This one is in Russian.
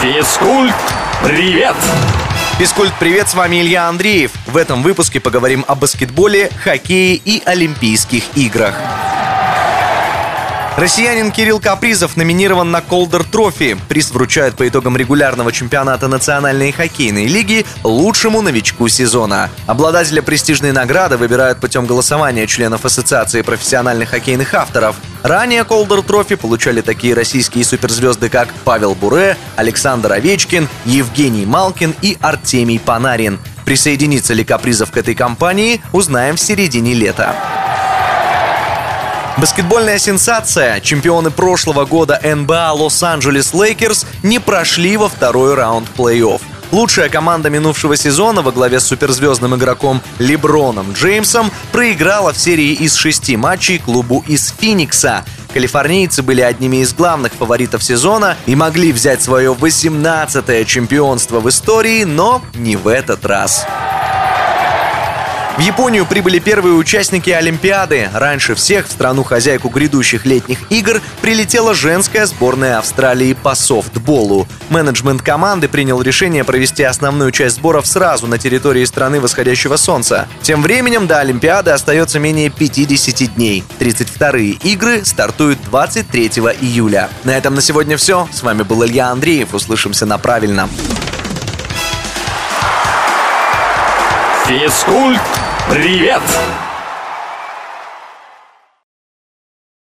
Физкульт, привет! Физкульт, привет, с вами Илья Андреев. В этом выпуске поговорим о баскетболе, хоккее и Олимпийских играх. Россиянин Кирилл Капризов номинирован на Колдер Трофи. Приз вручают по итогам регулярного чемпионата Национальной хоккейной лиги лучшему новичку сезона. Обладателя престижной награды выбирают путем голосования членов Ассоциации профессиональных хоккейных авторов. Ранее Колдер Трофи получали такие российские суперзвезды, как Павел Буре, Александр Овечкин, Евгений Малкин и Артемий Панарин. Присоединится ли Капризов к этой компании, узнаем в середине лета. Баскетбольная сенсация. Чемпионы прошлого года НБА Лос-Анджелес Лейкерс не прошли во второй раунд плей-офф. Лучшая команда минувшего сезона во главе с суперзвездным игроком Леброном Джеймсом проиграла в серии из шести матчей клубу из Финикса. Калифорнийцы были одними из главных фаворитов сезона и могли взять свое 18-е чемпионство в истории, но не в этот раз. В Японию прибыли первые участники Олимпиады. Раньше всех в страну-хозяйку грядущих летних игр прилетела женская сборная Австралии по софтболу. Менеджмент команды принял решение провести основную часть сборов сразу на территории страны восходящего солнца. Тем временем до Олимпиады остается менее 50 дней. 32-е игры стартуют 23 июля. На этом на сегодня все. С вами был Илья Андреев. Услышимся на правильном. Физкульт, привет!